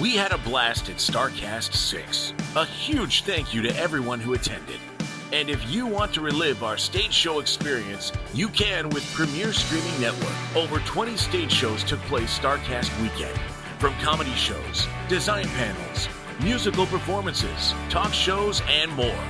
We had a blast at StarCast 6. A huge thank you to everyone who attended. And if you want to relive our stage show experience, you can with Premier Streaming Network. Over 20 stage shows took place StarCast weekend. From comedy shows, design panels, musical performances, talk shows, and more,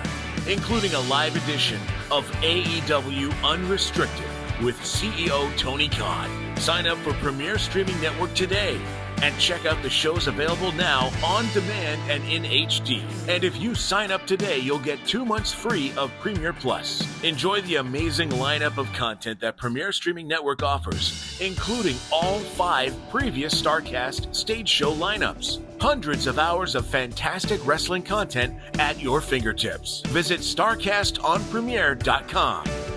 including a live edition of AEW Unrestricted with CEO Tony Khan. Sign up for Premier Streaming Network today and check out the shows available now on demand and in HD. And if you sign up today, you'll get two months free of Premier Plus. Enjoy the amazing lineup of content that Premier Streaming Network offers, including all five previous StarCast stage show lineups. Hundreds of hours of fantastic wrestling content at your fingertips. Visit StarCastOnPremiere.com.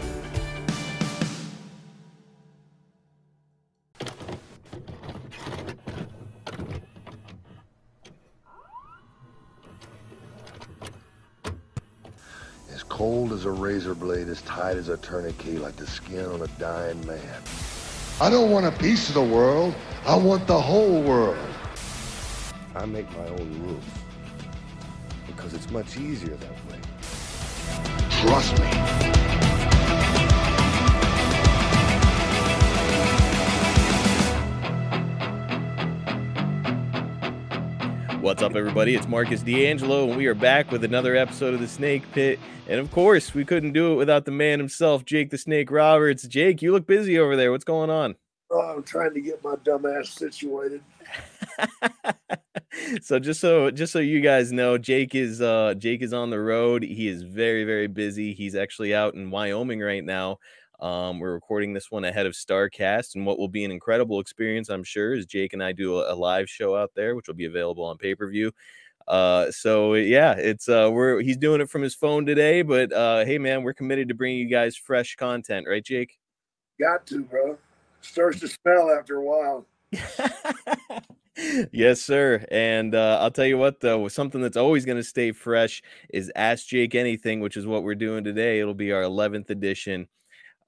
cold as a razor blade, as tight as a tourniquet, like the skin on a dying man. I don't want a piece of the world. I want the whole world. I make my own rules because it's much easier that way. Trust me. What's up, everybody? It's Marcus D'Angelo, and we are back with another episode of the Snake Pit. And of course, we couldn't do it without the man himself, Jake the Snake Roberts. Jake, you look busy over there. What's going on? Oh, I'm trying to get my dumbass situated. so just so just so you guys know, Jake is uh Jake is on the road. He is very very busy. He's actually out in Wyoming right now. Um, we're recording this one ahead of Starcast, and what will be an incredible experience, I'm sure, is Jake and I do a, a live show out there, which will be available on pay per view. Uh, so yeah, it's uh, we're he's doing it from his phone today, but uh, hey man, we're committed to bringing you guys fresh content, right, Jake? Got to, bro. Starts to smell after a while. yes, sir. And uh, I'll tell you what, though, something that's always going to stay fresh is Ask Jake Anything, which is what we're doing today. It'll be our 11th edition.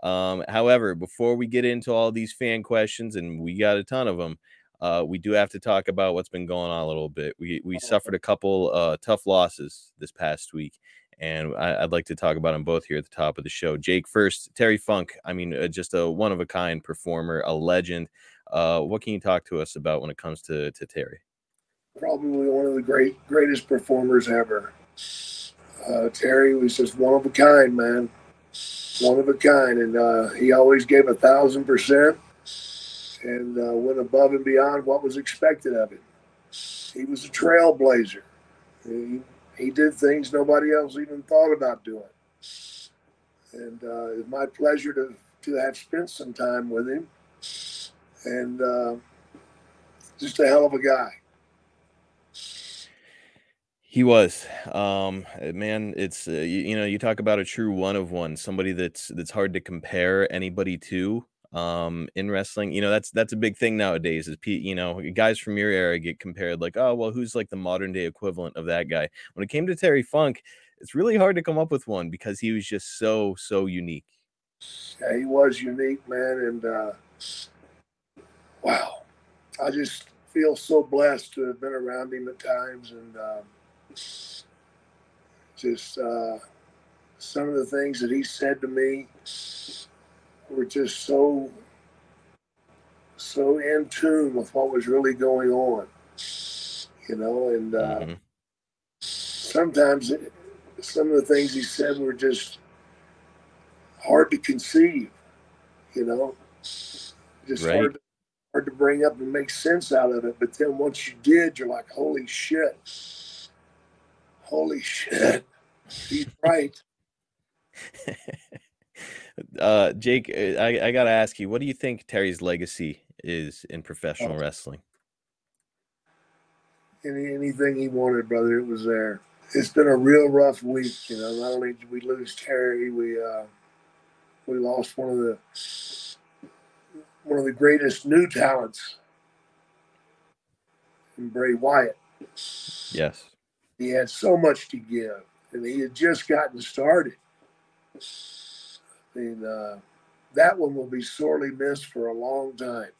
Um, however, before we get into all these fan questions, and we got a ton of them, uh, we do have to talk about what's been going on a little bit. We we suffered a couple uh, tough losses this past week, and I, would like to talk about them both here at the top of the show. Jake, first, Terry Funk. I mean, uh, just a one of a kind performer, a legend. Uh, what can you talk to us about when it comes to to Terry? Probably one of the great greatest performers ever. Uh, Terry was just one of a kind, man. One of a kind, and uh, he always gave a thousand percent and uh, went above and beyond what was expected of him. He was a trailblazer. He, he did things nobody else even thought about doing. And uh, it's my pleasure to, to have spent some time with him. And uh, just a hell of a guy. He was, um, man. It's uh, you, you, know you talk about a true one of one, somebody that's that's hard to compare anybody to um, in wrestling. You know that's that's a big thing nowadays. Is Pete, you know guys from your era get compared like, oh well, who's like the modern day equivalent of that guy? When it came to Terry Funk, it's really hard to come up with one because he was just so so unique. Yeah, he was unique, man, and uh, wow, I just feel so blessed to have been around him at times and. Uh, just uh, some of the things that he said to me were just so so in tune with what was really going on you know and uh, mm-hmm. sometimes it, some of the things he said were just hard to conceive you know just right. hard, hard to bring up and make sense out of it but then once you did you're like holy shit holy shit, he's right. uh, Jake, I, I got to ask you, what do you think Terry's legacy is in professional oh. wrestling? Any, anything he wanted, brother, it was there. It's been a real rough week. You know, not only did we lose Terry, we uh, we lost one of the one of the greatest new talents in Bray Wyatt. Yes. He had so much to give, and he had just gotten started. And uh, that one will be sorely missed for a long time.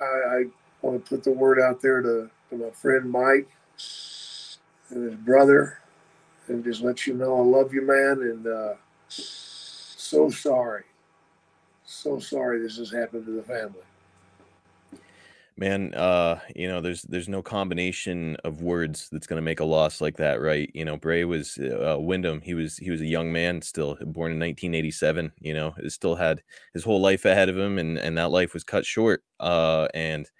I, I want to put the word out there to and my friend Mike and his brother, and just let you know I love you, man, and uh, so sorry, so sorry this has happened to the family. Man, uh, you know, there's there's no combination of words that's going to make a loss like that, right? You know, Bray was uh, Windham. He was he was a young man, still born in 1987. You know, he still had his whole life ahead of him, and and that life was cut short. Uh, and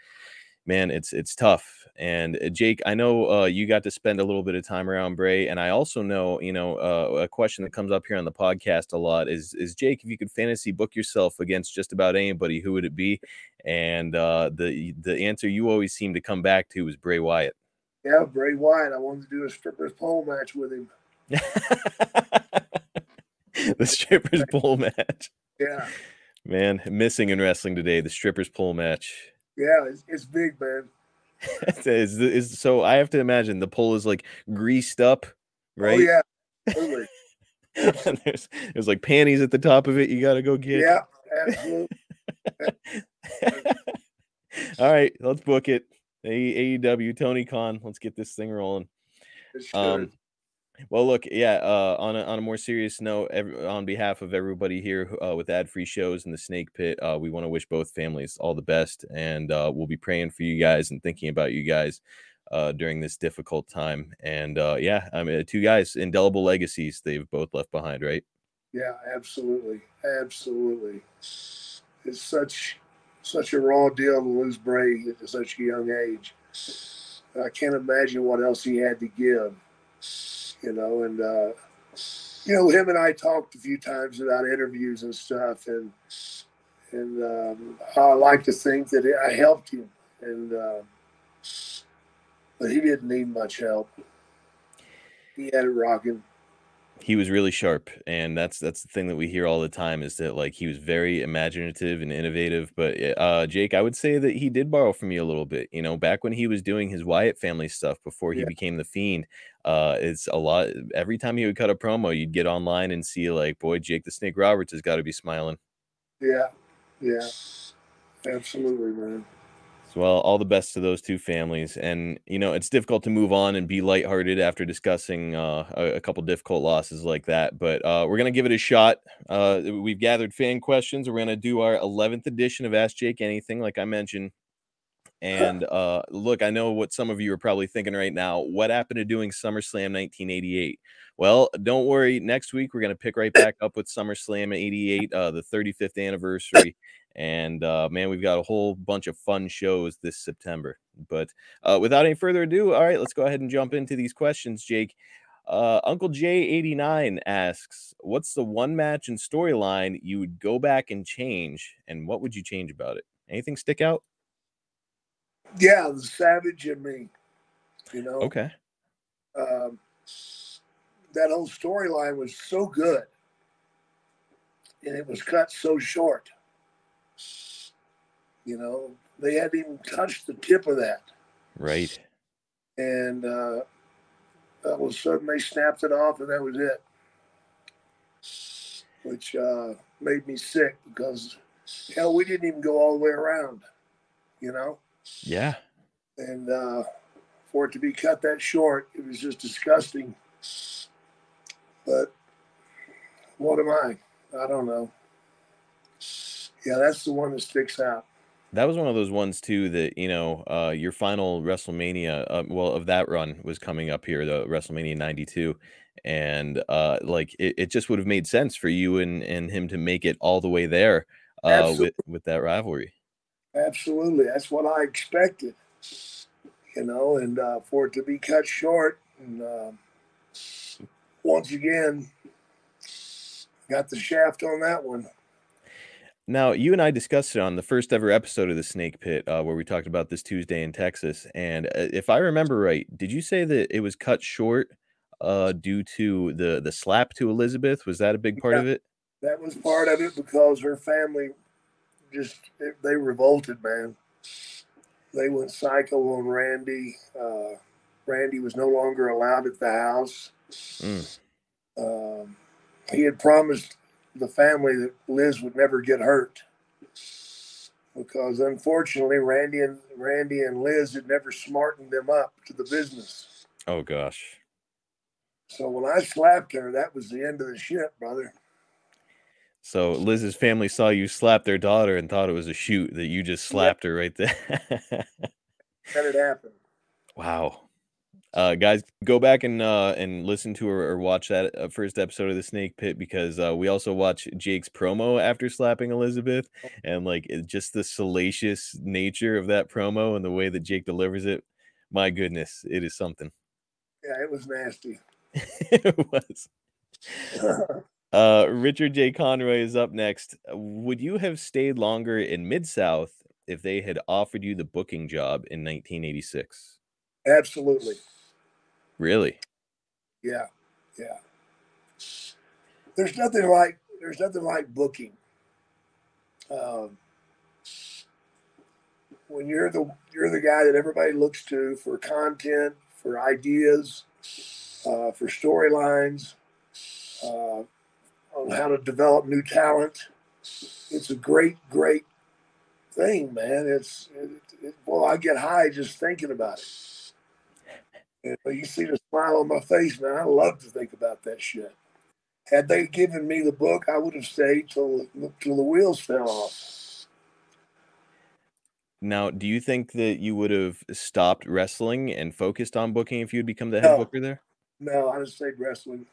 man, it's it's tough. And uh, Jake, I know uh, you got to spend a little bit of time around Bray, and I also know, you know, uh, a question that comes up here on the podcast a lot is, is Jake, if you could fantasy book yourself against just about anybody, who would it be? And uh, the the answer you always seem to come back to is Bray Wyatt. Yeah, Bray Wyatt. I wanted to do a strippers pole match with him. the strippers pole match. Yeah. Man, missing in wrestling today, the strippers pole match. Yeah, it's, it's big, man. is, is, so I have to imagine the pole is like greased up, oh, right? Oh yeah, totally. there's there's like panties at the top of it. You got to go get. Yeah, absolutely. All right, let's book it. AEW Tony Khan. Let's get this thing rolling. Um, well, look, yeah. Uh, on a on a more serious note, every, on behalf of everybody here uh, with ad free shows and the Snake Pit, uh, we want to wish both families all the best, and uh, we'll be praying for you guys and thinking about you guys uh, during this difficult time. And uh, yeah, I mean, two guys, indelible legacies they've both left behind, right? Yeah, absolutely, absolutely. It's such such a raw deal to lose Bray at such a young age. I can't imagine what else he had to give you know, and uh, you know, him and I talked a few times about interviews and stuff, and and um, I like to think that I helped him, and uh, but he didn't need much help. He had it rocking he was really sharp and that's that's the thing that we hear all the time is that like he was very imaginative and innovative but eh, uh jake i would say that he did borrow from you a little bit you know back when he was doing his wyatt family stuff before he yeah. became the fiend uh it's a lot every time he would cut a promo you'd get online and see like boy jake the snake roberts has got to be smiling. Yeah. Yeah. Absolutely man well, all the best to those two families. And, you know, it's difficult to move on and be lighthearted after discussing uh, a, a, couple difficult losses like that. But uh, we're going to give it a shot. Uh, we've gathered fan questions. We're going to do our 11th edition of Ask Jake Anything, like I mentioned. And uh, look, I know what some of you are probably thinking right now. What happened to doing SummerSlam 1988? Well, don't worry. Next week, we're going to pick right back up with SummerSlam 88, uh, the 35th anniversary. And uh, man, we've got a whole bunch of fun shows this September. But uh, without any further ado, all right, let's go ahead and jump into these questions, Jake. Uh, Uncle J89 asks, What's the one match and storyline you would go back and change? And what would you change about it? Anything stick out? Yeah, the Savage and me. You know? Okay. Um, that whole storyline was so good. And it was cut so short. You know, they hadn't even touched the tip of that. Right. And uh, all of a sudden they snapped it off, and that was it. Which uh, made me sick because, hell, we didn't even go all the way around, you know? Yeah. And uh, for it to be cut that short, it was just disgusting. But what am I? I don't know. Yeah, that's the one that sticks out. That was one of those ones too that you know uh, your final WrestleMania, uh, well, of that run was coming up here, the WrestleMania '92, and uh, like it, it just would have made sense for you and and him to make it all the way there uh, with with that rivalry. Absolutely, that's what I expected, you know, and uh, for it to be cut short, and uh, once again, got the shaft on that one. Now, you and I discussed it on the first ever episode of the Snake Pit, uh, where we talked about this Tuesday in Texas. And uh, if I remember right, did you say that it was cut short uh, due to the the slap to Elizabeth? Was that a big part yeah, of it? That was part of it because her family just they revolted, man. They went psycho on Randy. Uh, Randy was no longer allowed at the house. Mm. Um, he had promised the family that Liz would never get hurt. because unfortunately Randy and Randy and Liz had never smartened them up to the business. Oh gosh. So when I slapped her, that was the end of the shit, brother. So Liz's family saw you slap their daughter and thought it was a shoot that you just slapped her right there. Let it happen. Wow. Uh, guys, go back and uh, and listen to or, or watch that uh, first episode of the Snake Pit because uh, we also watch Jake's promo after slapping Elizabeth, and like it, just the salacious nature of that promo and the way that Jake delivers it. My goodness, it is something. Yeah, it was nasty. it was. Uh, Richard J. Conroy is up next. Would you have stayed longer in Mid South if they had offered you the booking job in 1986? Absolutely. Really? Yeah, yeah. There's nothing like there's nothing like booking. Um, when you're the you're the guy that everybody looks to for content, for ideas, uh, for storylines, uh, on how to develop new talent. It's a great, great thing, man. It's it, it, well, I get high just thinking about it. And you see the smile on my face, man. I love to think about that shit. Had they given me the book, I would have stayed till till the wheels fell off. Now, do you think that you would have stopped wrestling and focused on booking if you had become the head No. booker there? No, I just stayed wrestling.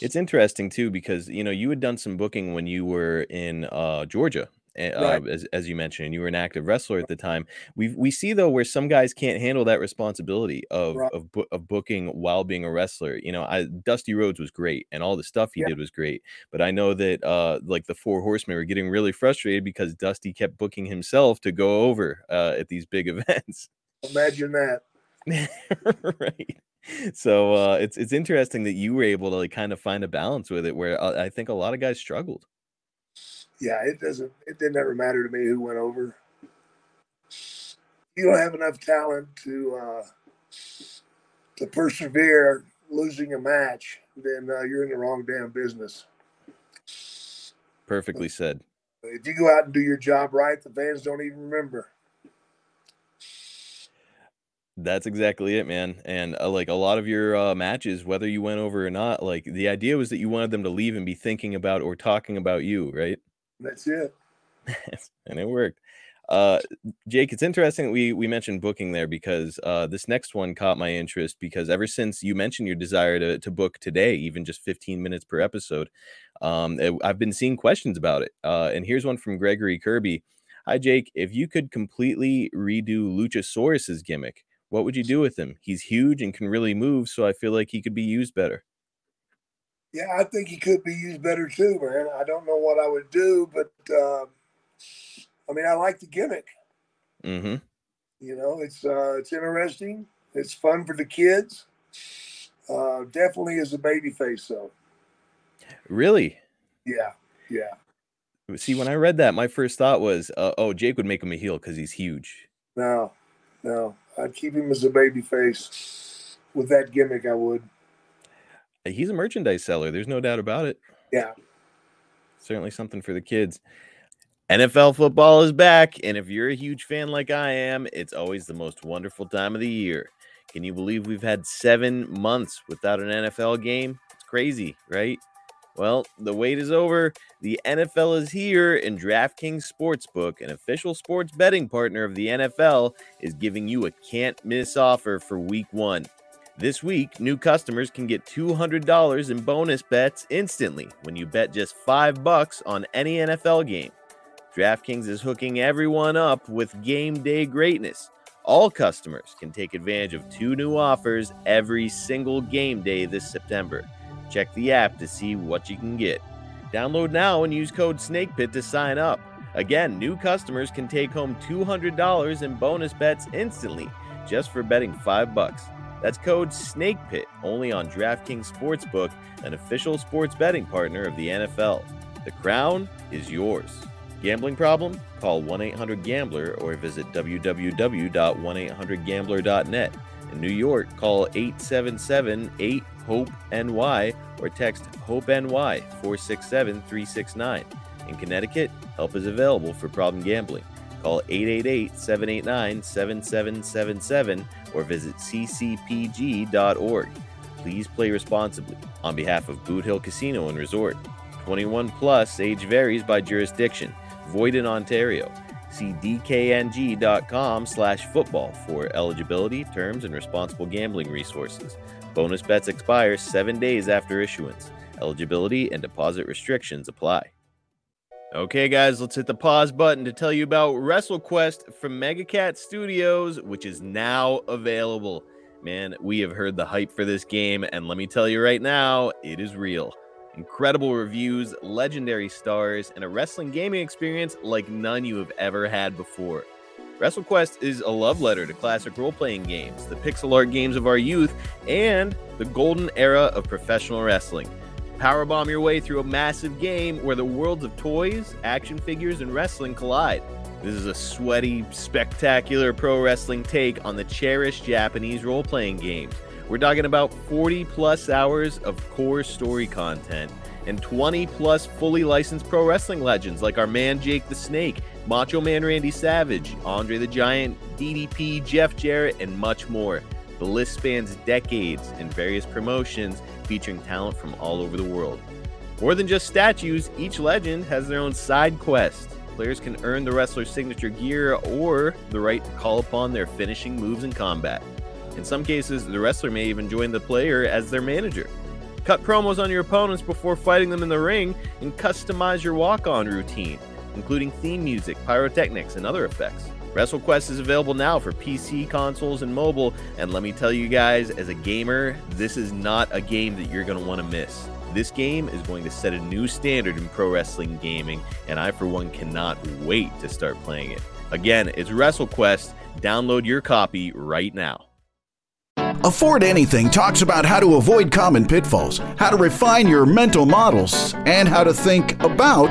It's interesting too because you know you had done some booking when you were in uh, Georgia, uh, Right. as as you mentioned, and you were an active wrestler at the time. We we see though where some guys can't handle that responsibility of Right. of boo- of booking while being a wrestler. You know, I Dusty Rhodes was great, and all the stuff he Yeah. did was great. But I know that uh, like the Four Horsemen were getting really frustrated because Dusty kept booking himself to go over uh, at these big events. Imagine that. right. So uh, it's it's interesting that you were able to like kind of find a balance with it, where uh, I think a lot of guys struggled. Yeah, it doesn't. It didn't ever matter to me who went over. You don't have enough talent to uh, to persevere losing a match, then uh, you're in the wrong damn business. Perfectly said. If you go out and do your job right, the fans don't even remember. That's exactly it, man. And uh, like a lot of your uh, matches, whether you went over or not, like the idea was that you wanted them to leave and be thinking about or talking about you, right? That's it. and it worked. Uh, Jake, it's interesting we we mentioned booking there because uh, this next one caught my interest because ever since you mentioned your desire to to book today, even just 15 minutes per episode, um, it- I've been seeing questions about it. Uh, and here's one from Gregory Kirby. Hi, Jake. If you could completely redo Luchasaurus's gimmick, what would you do with him? He's huge and can really move, so I feel like he could be used better. Yeah, I think he could be used better too, man. I don't know what I would do, but uh, I mean, I like the gimmick. Mm-hmm. You know, it's uh, it's interesting. It's fun for the kids. Uh, definitely is a baby face, though. Really? Yeah, yeah. See, when I read that, my first thought was, uh, "Oh, Jake would make him a heel because he's huge." No, no. I'd keep him as a baby face with that gimmick. I would. He's a merchandise seller. There's no doubt about it. Yeah. Certainly something for the kids. NFL football is back. And if you're a huge fan like I am, it's always the most wonderful time of the year. Can you believe we've had seven months without an NFL game? It's crazy, right? Well, the wait is over. The NFL is here, and DraftKings Sportsbook, an official sports betting partner of the NFL, is giving you a can't miss offer for week one. This week, new customers can get $200 in bonus bets instantly when you bet just 5 bucks on any NFL game. DraftKings is hooking everyone up with game day greatness. All customers can take advantage of two new offers every single game day this September. Check the app to see what you can get. Download now and use code SNAKEPIT to sign up. Again, new customers can take home $200 in bonus bets instantly just for betting 5 bucks. That's code SNAKEPIT only on DraftKings Sportsbook, an official sports betting partner of the NFL. The crown is yours. Gambling problem? Call 1 800 Gambler or visit www.1800Gambler.net. In New York, call 877 8 HOPE NY or text HOPE NY 467 369. In Connecticut, help is available for problem gambling. Call 888 789 7777 or visit ccpg.org. Please play responsibly on behalf of Boot Hill Casino and Resort. 21 plus age varies by jurisdiction. Void in Ontario. See dkng.com slash football for eligibility, terms, and responsible gambling resources. Bonus bets expire seven days after issuance. Eligibility and deposit restrictions apply. Okay, guys, let's hit the pause button to tell you about WrestleQuest from MegaCat Studios, which is now available. Man, we have heard the hype for this game, and let me tell you right now, it is real. Incredible reviews, legendary stars, and a wrestling gaming experience like none you have ever had before. WrestleQuest is a love letter to classic role playing games, the pixel art games of our youth, and the golden era of professional wrestling. Powerbomb your way through a massive game where the worlds of toys, action figures, and wrestling collide. This is a sweaty, spectacular pro wrestling take on the cherished Japanese role playing games. We're talking about 40 plus hours of core story content and 20 plus fully licensed pro wrestling legends like our man Jake the Snake, Macho Man Randy Savage, Andre the Giant, DDP, Jeff Jarrett, and much more. The list spans decades and various promotions featuring talent from all over the world. More than just statues, each legend has their own side quest. Players can earn the wrestler's signature gear or the right to call upon their finishing moves in combat. In some cases, the wrestler may even join the player as their manager. Cut promos on your opponents before fighting them in the ring and customize your walk on routine, including theme music, pyrotechnics, and other effects. WrestleQuest is available now for PC, consoles, and mobile. And let me tell you guys, as a gamer, this is not a game that you're going to want to miss. This game is going to set a new standard in pro wrestling gaming, and I, for one, cannot wait to start playing it. Again, it's WrestleQuest. Download your copy right now. Afford Anything talks about how to avoid common pitfalls, how to refine your mental models, and how to think about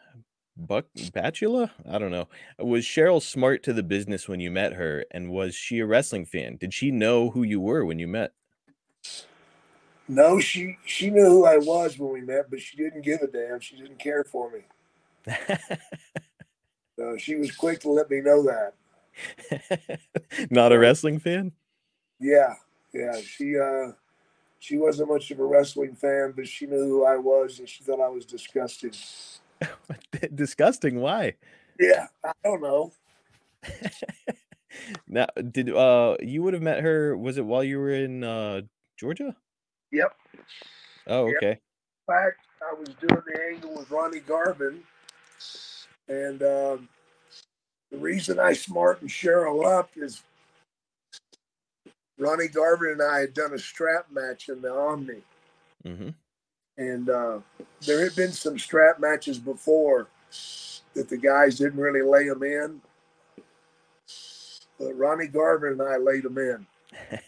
Buck Batula? I don't know. Was Cheryl smart to the business when you met her? And was she a wrestling fan? Did she know who you were when you met? No, she she knew who I was when we met, but she didn't give a damn. She didn't care for me. So she was quick to let me know that. Not a wrestling fan? Yeah, yeah. She uh she wasn't much of a wrestling fan, but she knew who I was and she thought I was disgusting. Disgusting. Why? Yeah, I don't know. now, did uh you would have met her? Was it while you were in uh Georgia? Yep. Oh, Yep. okay. In fact, I was doing the angle with Ronnie Garvin, and um, the reason I smartened Cheryl up is Ronnie Garvin and I had done a strap match in the Omni, hmm and uh, there had been some strap matches before that the guys didn't really lay them in, but Ronnie Garvin and I laid them in.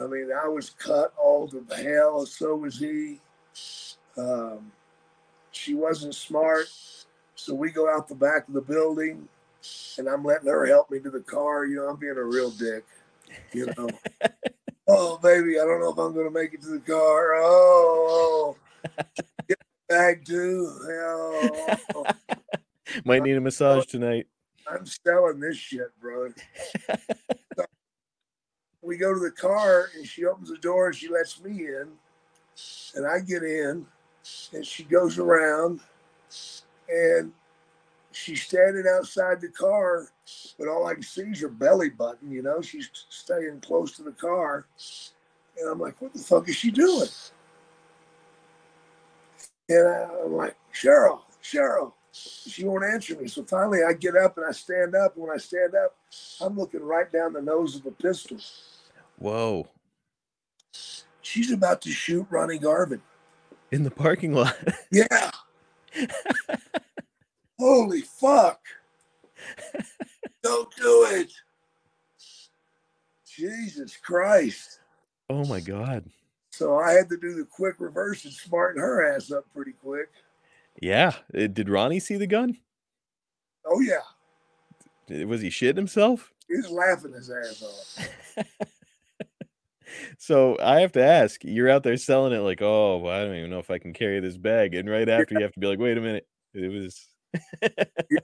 I mean, I was cut all to hell. So was he. Um, she wasn't smart, so we go out the back of the building, and I'm letting her help me to the car. You know, I'm being a real dick. You know. oh, baby, I don't know if I'm going to make it to the car. Oh, oh. get the bag too. Oh, Might need a massage tonight. I'm selling this shit, bro. So we go to the car and she opens the door and she lets me in. And I get in and she goes around and she's standing outside the car, but all I can see is her belly button, you know, she's staying close to the car. And I'm like, what the fuck is she doing? And I'm like, Cheryl, Cheryl. She won't answer me. So finally I get up and I stand up. And when I stand up, I'm looking right down the nose of a pistol. Whoa. She's about to shoot Ronnie Garvin. In the parking lot. Yeah. Holy fuck. Don't do it. Jesus Christ. Oh my god. So I had to do the quick reverse and smarten her ass up pretty quick. Yeah. Uh, Did Ronnie see the gun? Oh yeah. Uh, Was he shitting himself? He was laughing his ass off. So I have to ask, you're out there selling it like, oh, well, I don't even know if I can carry this bag. And right after you have to be like, wait a minute. It was Yeah.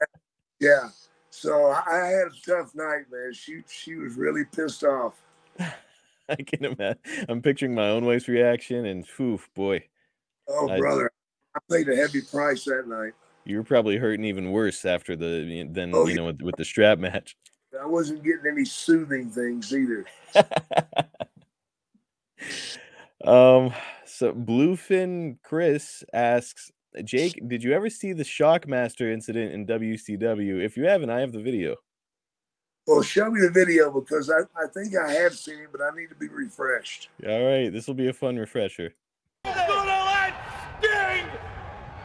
yeah. So I had a tough night, man. She she was really pissed off. I can imagine. I'm picturing my own wife's reaction and phew, boy, Oh I- brother. I paid a heavy price that night. you were probably hurting even worse after the than Oh, you yeah. know with, with the strap match. I wasn't getting any soothing things either. um so bluefin chris asks Uh, jake did you ever see the shockmaster incident in wcw if you haven't i have the video. Well, show me the video because I, I think I have seen it, but I need to be refreshed. all right this will be a fun refresher. Gonna let Sting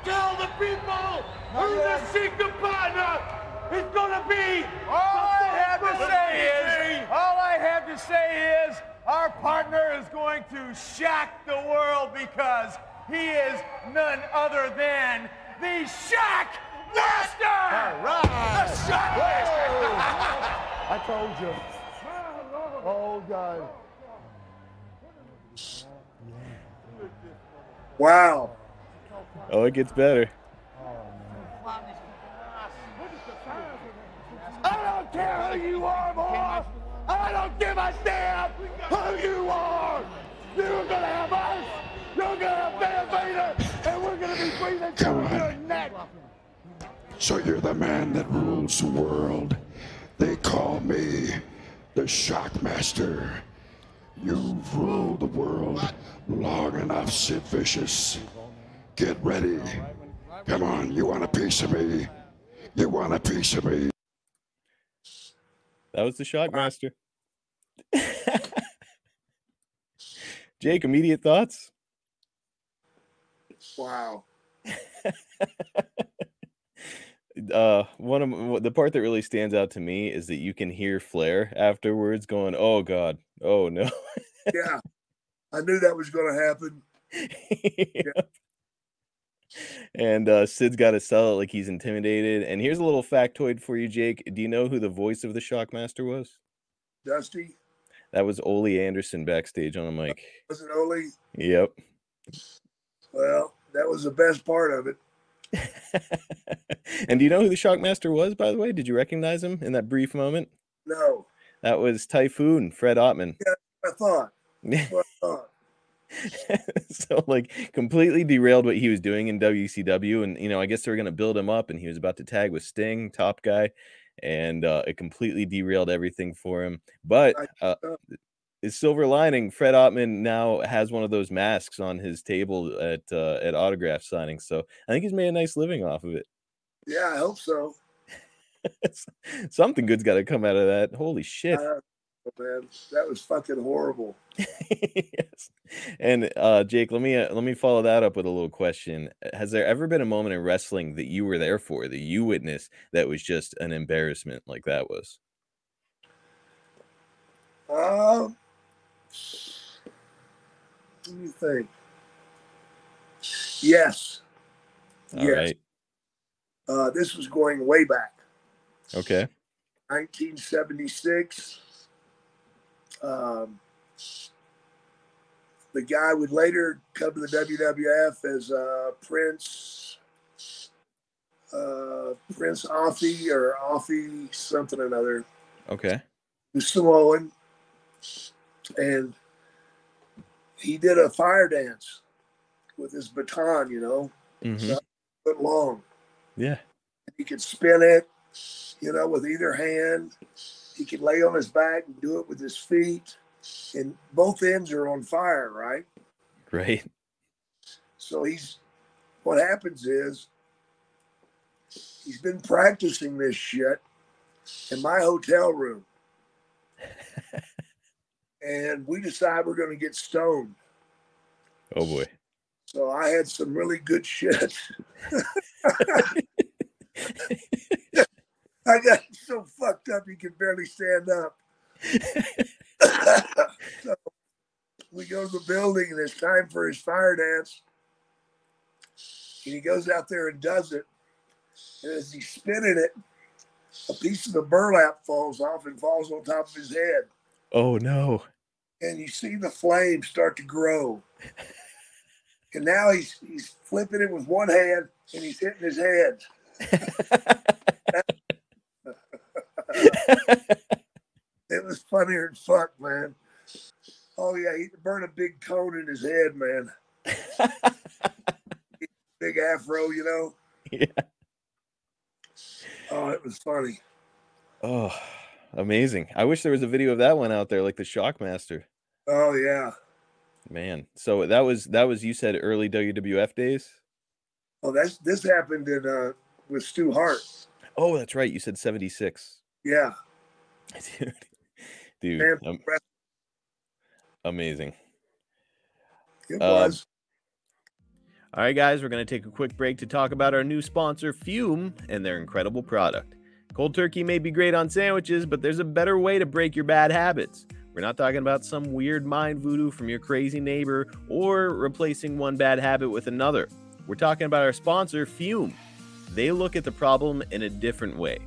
tell the people who the secret partner is gonna be. All I have to say is, all I have to say is, our partner is going to shock the world because he is none other than the Shock Master. All right, the Shock Master. I told you. Oh, God. Wow. oh it gets better I don't care who you are, boy. I don't give a damn who you are. You're gonna have us. You're gonna have Van Vader, and we're gonna be breathing Come through on. your neck. So you're the man that rules the world. They call me the Shockmaster. You've ruled the world long enough, Sid Vicious. Get ready. Come on, you want a piece of me? You want a piece of me? that was the shockmaster jake immediate thoughts Wow. uh one of the part that really stands out to me is that you can hear Flair afterwards going oh god oh no Yeah. I knew that was going to happen. Yep. And uh, Sid's got to sell it like he's intimidated. And here's a little factoid for you, Jake. Do you know who the voice of the Shockmaster was? Dusty, That was Ole Anderson backstage on a mic. was it Ole? Yep. Well, that was the best part of it. and do you know who the Shockmaster was, by the way? Did you recognize him in that brief moment? No, That was Typhoon, Fred Ottman. Yeah, I thought. What I thought. so like completely derailed what he was doing in WCW and you know I guess they were going to build him up and he was about to tag with Sting top guy and uh, it completely derailed everything for him but uh, silver lining Fred Ottman now has one of those masks on his table at uh, at autograph signing so I think he's made a nice living off of it Yeah, I hope so. something good's got to come out of that holy shit Uh, man, that was fucking horrible. yes. And uh Jake, let me uh, let me follow that up with a little question. Has there ever been a moment in wrestling that you were there for, that you witnessed that was just an embarrassment like that was? Um, what do you think? Yes. All yes. right. Uh, this was going way back. Okay. 1976. Um, the guy would later come to the WWF as uh, Prince uh, Prince Offie or Offie something or another. Okay. Who's Samoan, and he did a fire dance with his baton. You know, hmm foot long. Yeah. He could spin it, you know, with either hand. He could lay on his back and do it with his feet. And both ends are on fire, right? Right. So he's what happens is he's been practicing this shit in my hotel room. and we decide we're going to get stoned. Oh boy. So I had some really good shit. I got so fucked up you could barely stand up. so we go to the building and it's time for his fire dance. And he goes out there and does it. And as he's spinning it, a piece of the burlap falls off and falls on top of his head. Oh no. And you see the flames start to grow. and now he's he's flipping it with one hand and he's hitting his head. it was funnier than fuck, man. Oh yeah, he burned a big cone in his head, man. big afro, you know. Yeah. Oh, it was funny. Oh, amazing. I wish there was a video of that one out there, like the Shockmaster. Oh yeah. Man. So that was that was you said early WWF days? Oh, that's this happened in uh with Stu Hart. Oh, that's right. You said 76. Yeah. Dude. Dude. Um, amazing. it um, was. All right, guys, we're going to take a quick break to talk about our new sponsor, Fume, and their incredible product. Cold turkey may be great on sandwiches, but there's a better way to break your bad habits. We're not talking about some weird mind voodoo from your crazy neighbor or replacing one bad habit with another. We're talking about our sponsor, Fume. They look at the problem in a different way.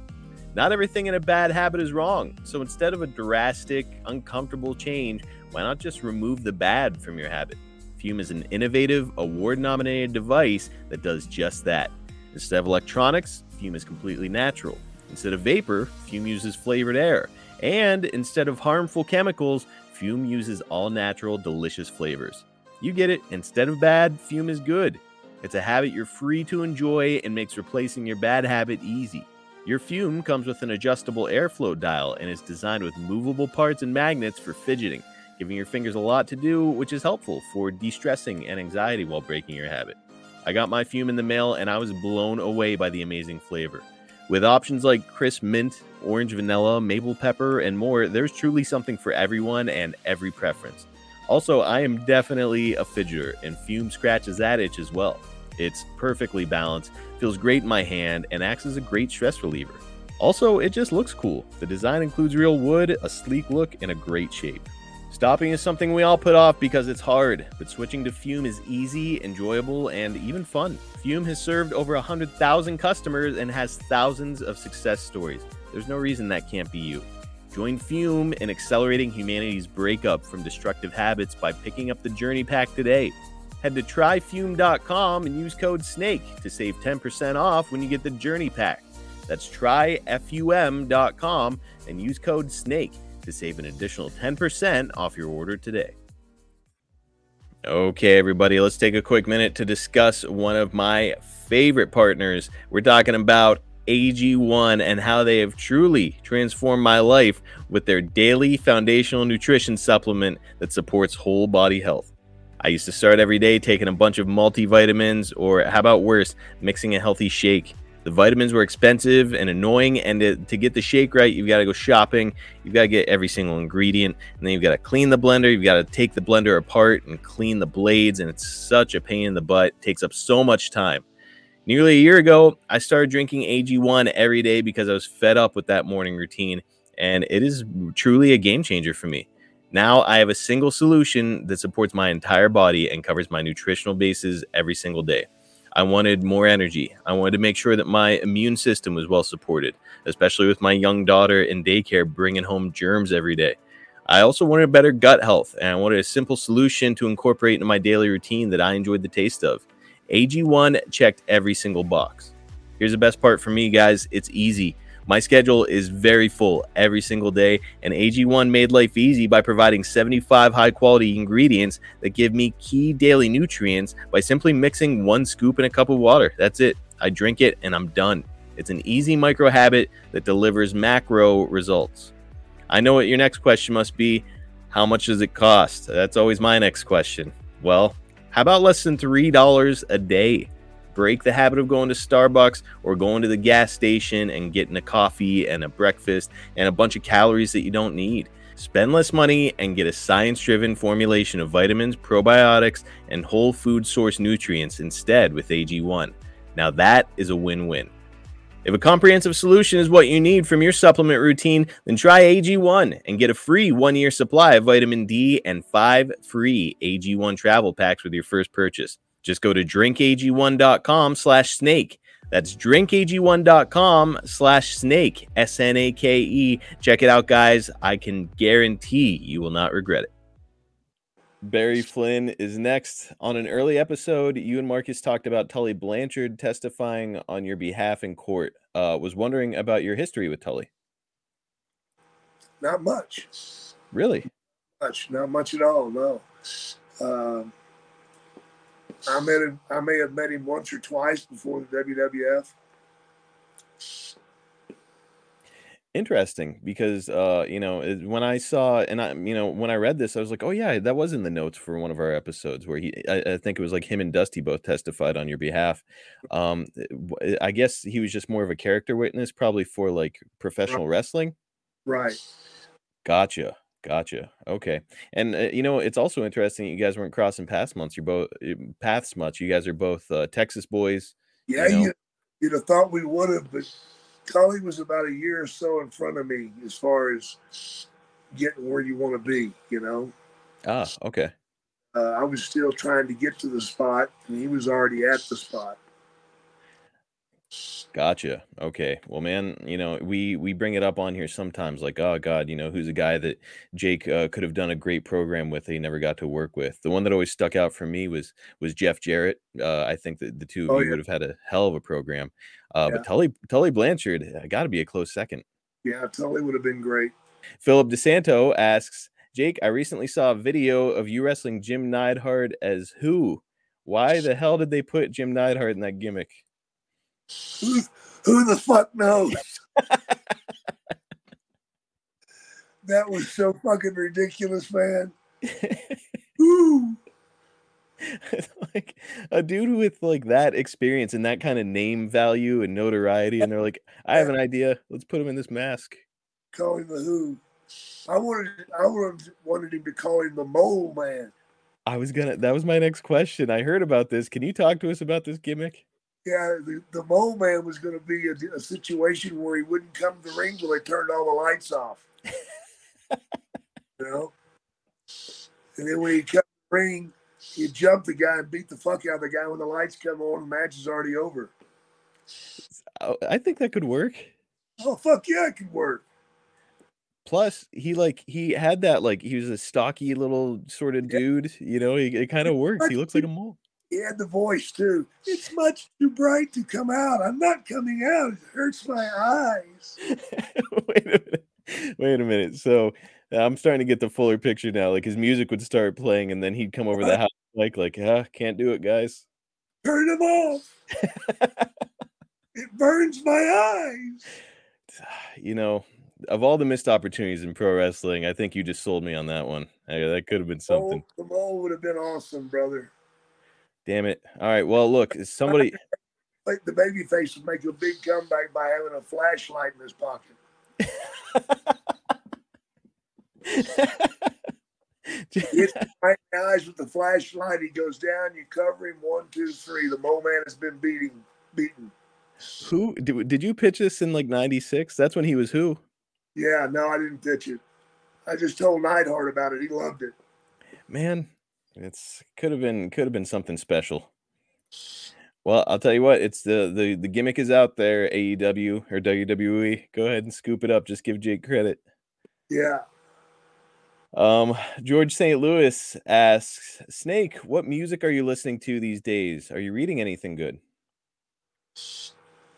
Not everything in a bad habit is wrong, so instead of a drastic, uncomfortable change, why not just remove the bad from your habit? Fume is an innovative, award nominated device that does just that. Instead of electronics, Fume is completely natural. Instead of vapor, Fume uses flavored air. And instead of harmful chemicals, Fume uses all natural, delicious flavors. You get it, instead of bad, Fume is good. It's a habit you're free to enjoy and makes replacing your bad habit easy. Your Fume comes with an adjustable airflow dial and is designed with movable parts and magnets for fidgeting giving your fingers a lot to do, which is helpful for de stressing and anxiety while breaking your habit. I got my fume in the mail and I was blown away by the amazing flavor. With options like crisp mint, orange vanilla, maple pepper, and more, there's truly something for everyone and every preference. Also, I am definitely a fidgeter, and Fume scratches that itch as well. It's perfectly balanced, feels great in my hand, and acts as a great stress reliever. Also, it just looks cool. The design includes real wood, a sleek look, and a great shape. Stopping is something we all put off because it's hard, but switching to Fume is easy, enjoyable, and even fun. Fume has served over 100,000 customers and has thousands of success stories. There's no reason that can't be you. Join Fume in accelerating humanity's breakup from destructive habits by picking up the Journey Pack today. Head to tryfume.com and use code SNAKE to save 10% off when you get the Journey Pack. That's tryfum.com and use code SNAKE to save an additional 10% off your order today. Okay, everybody, let's take a quick minute to discuss one of my favorite partners. We're talking about AG1 and how they have truly transformed my life with their daily foundational nutrition supplement that supports whole body health. I used to start every day taking a bunch of multivitamins, or how about worse, mixing a healthy shake. The vitamins were expensive and annoying, and to, to get the shake right, you've got to go shopping. You've got to get every single ingredient, and then you've got to clean the blender. You've got to take the blender apart and clean the blades, and it's such a pain in the butt. It takes up so much time. Nearly a year ago, I started drinking AG1 every day because I was fed up with that morning routine, and it is truly a game changer for me. Now I have a single solution that supports my entire body and covers my nutritional bases every single day. I wanted more energy. I wanted to make sure that my immune system was well supported, especially with my young daughter in daycare bringing home germs every day. I also wanted better gut health, and I wanted a simple solution to incorporate into my daily routine that I enjoyed the taste of. AG1 checked every single box. Here's the best part for me, guys it's easy. My schedule is very full every single day, and AG1 made life easy by providing 75 high quality ingredients that give me key daily nutrients by simply mixing one scoop in a cup of water. That's it. I drink it and I'm done. It's an easy micro habit that delivers macro results. I know what your next question must be how much does it cost? That's always my next question. Well, how about less than $3 a day? Break the habit of going to Starbucks or going to the gas station and getting a coffee and a breakfast and a bunch of calories that you don't need. Spend less money and get a science driven formulation of vitamins, probiotics, and whole food source nutrients instead with AG1. Now that is a win win. If a comprehensive solution is what you need from your supplement routine, then try AG1 and get a free one year supply of vitamin D and five free AG1 travel packs with your first purchase. Just go to drinkag1.com slash snake. That's drinkag1.com slash snake, S N A K E. Check it out, guys. I can guarantee you will not regret it. Barry Flynn is next. On an early episode, you and Marcus talked about Tully Blanchard testifying on your behalf in court. Uh, was wondering about your history with Tully. Not much. Really? Much. Not much at all. No. Um, I met him. I may have met him once or twice before the WWF. Interesting because uh you know when I saw and I you know when I read this I was like oh yeah that was in the notes for one of our episodes where he I, I think it was like him and Dusty both testified on your behalf um I guess he was just more of a character witness probably for like professional wrestling Right. Gotcha. Gotcha. Okay. And uh, you know, it's also interesting you guys weren't crossing paths much. You're both uh, paths much. You guys are both uh, Texas boys. Yeah, you know? you, you'd have thought we would have, but Tully was about a year or so in front of me as far as getting where you want to be. You know, Ah, okay. uh, I was still trying to get to the spot, and he was already at the spot. Gotcha. Okay. Well, man, you know, we we bring it up on here sometimes like, oh god, you know, who's a guy that Jake uh, could have done a great program with that he never got to work with. The one that always stuck out for me was was Jeff Jarrett. Uh, I think that the two of Oh, you yeah. would have had a hell of a program. Uh, Yeah. but Tully Tully Blanchard got to be a close second. Yeah, Tully would have been great. Philip DeSanto asks, Jake, I recently saw a video of you wrestling Jim Neidhart as who? Why the hell did they put Jim Neidhart in that gimmick? Who, who the fuck knows? that was so fucking ridiculous, man. Ooh. like a dude with like that experience and that kind of name value and notoriety, and they're like, I have an idea. Let's put him in this mask. Call him the Who. I wanted, I wanted, wanted him to call him the Mole Man. I was gonna. That was my next question. I heard about this. Can you talk to us about this gimmick? Yeah, the, the Mole Man was going to be a, a situation where he wouldn't come to the ring till they turned all the lights off. you know? And then when he to the ring, he'd jump the guy and beat the fuck out of the guy when the lights come on. The match is already over. Oh, I think that could work. Oh, fuck yeah, it could work. Plus, he like he had that like he was a stocky little sort of dude. You know, he, it kind of works. He looks like a mole. He had the voice too. It's much too bright to come out. I'm not coming out. It hurts my eyes. Wait a minute. Wait a minute. So uh, I'm starting to get the fuller picture now. Like his music would start playing, and then he'd come over the house like, like, ah, can't do it, guys. Turn them off. it burns my eyes. You know, of all the missed opportunities in pro wrestling, I think you just sold me on that one. That could have been something. Oh, the mole would have been awesome, brother. Damn it. All right. Well, look, somebody. Like the baby face would make a big comeback by having a flashlight in his pocket. Hits him right in the eyes with the flashlight. He goes down. You cover him. One, two, three. The mole man has been beating, beaten. who did, did you pitch this in like 96? That's when he was who? Yeah, no, I didn't pitch it. I just told Neidhart about it. He loved it. Man, it's could have been could have been something special. Well, I'll tell you what, it's the the the gimmick is out there, AEW or WWE. Go ahead and scoop it up. Just give Jake credit. Yeah. Um, George St. Louis asks, Snake, what music are you listening to these days? Are you reading anything good?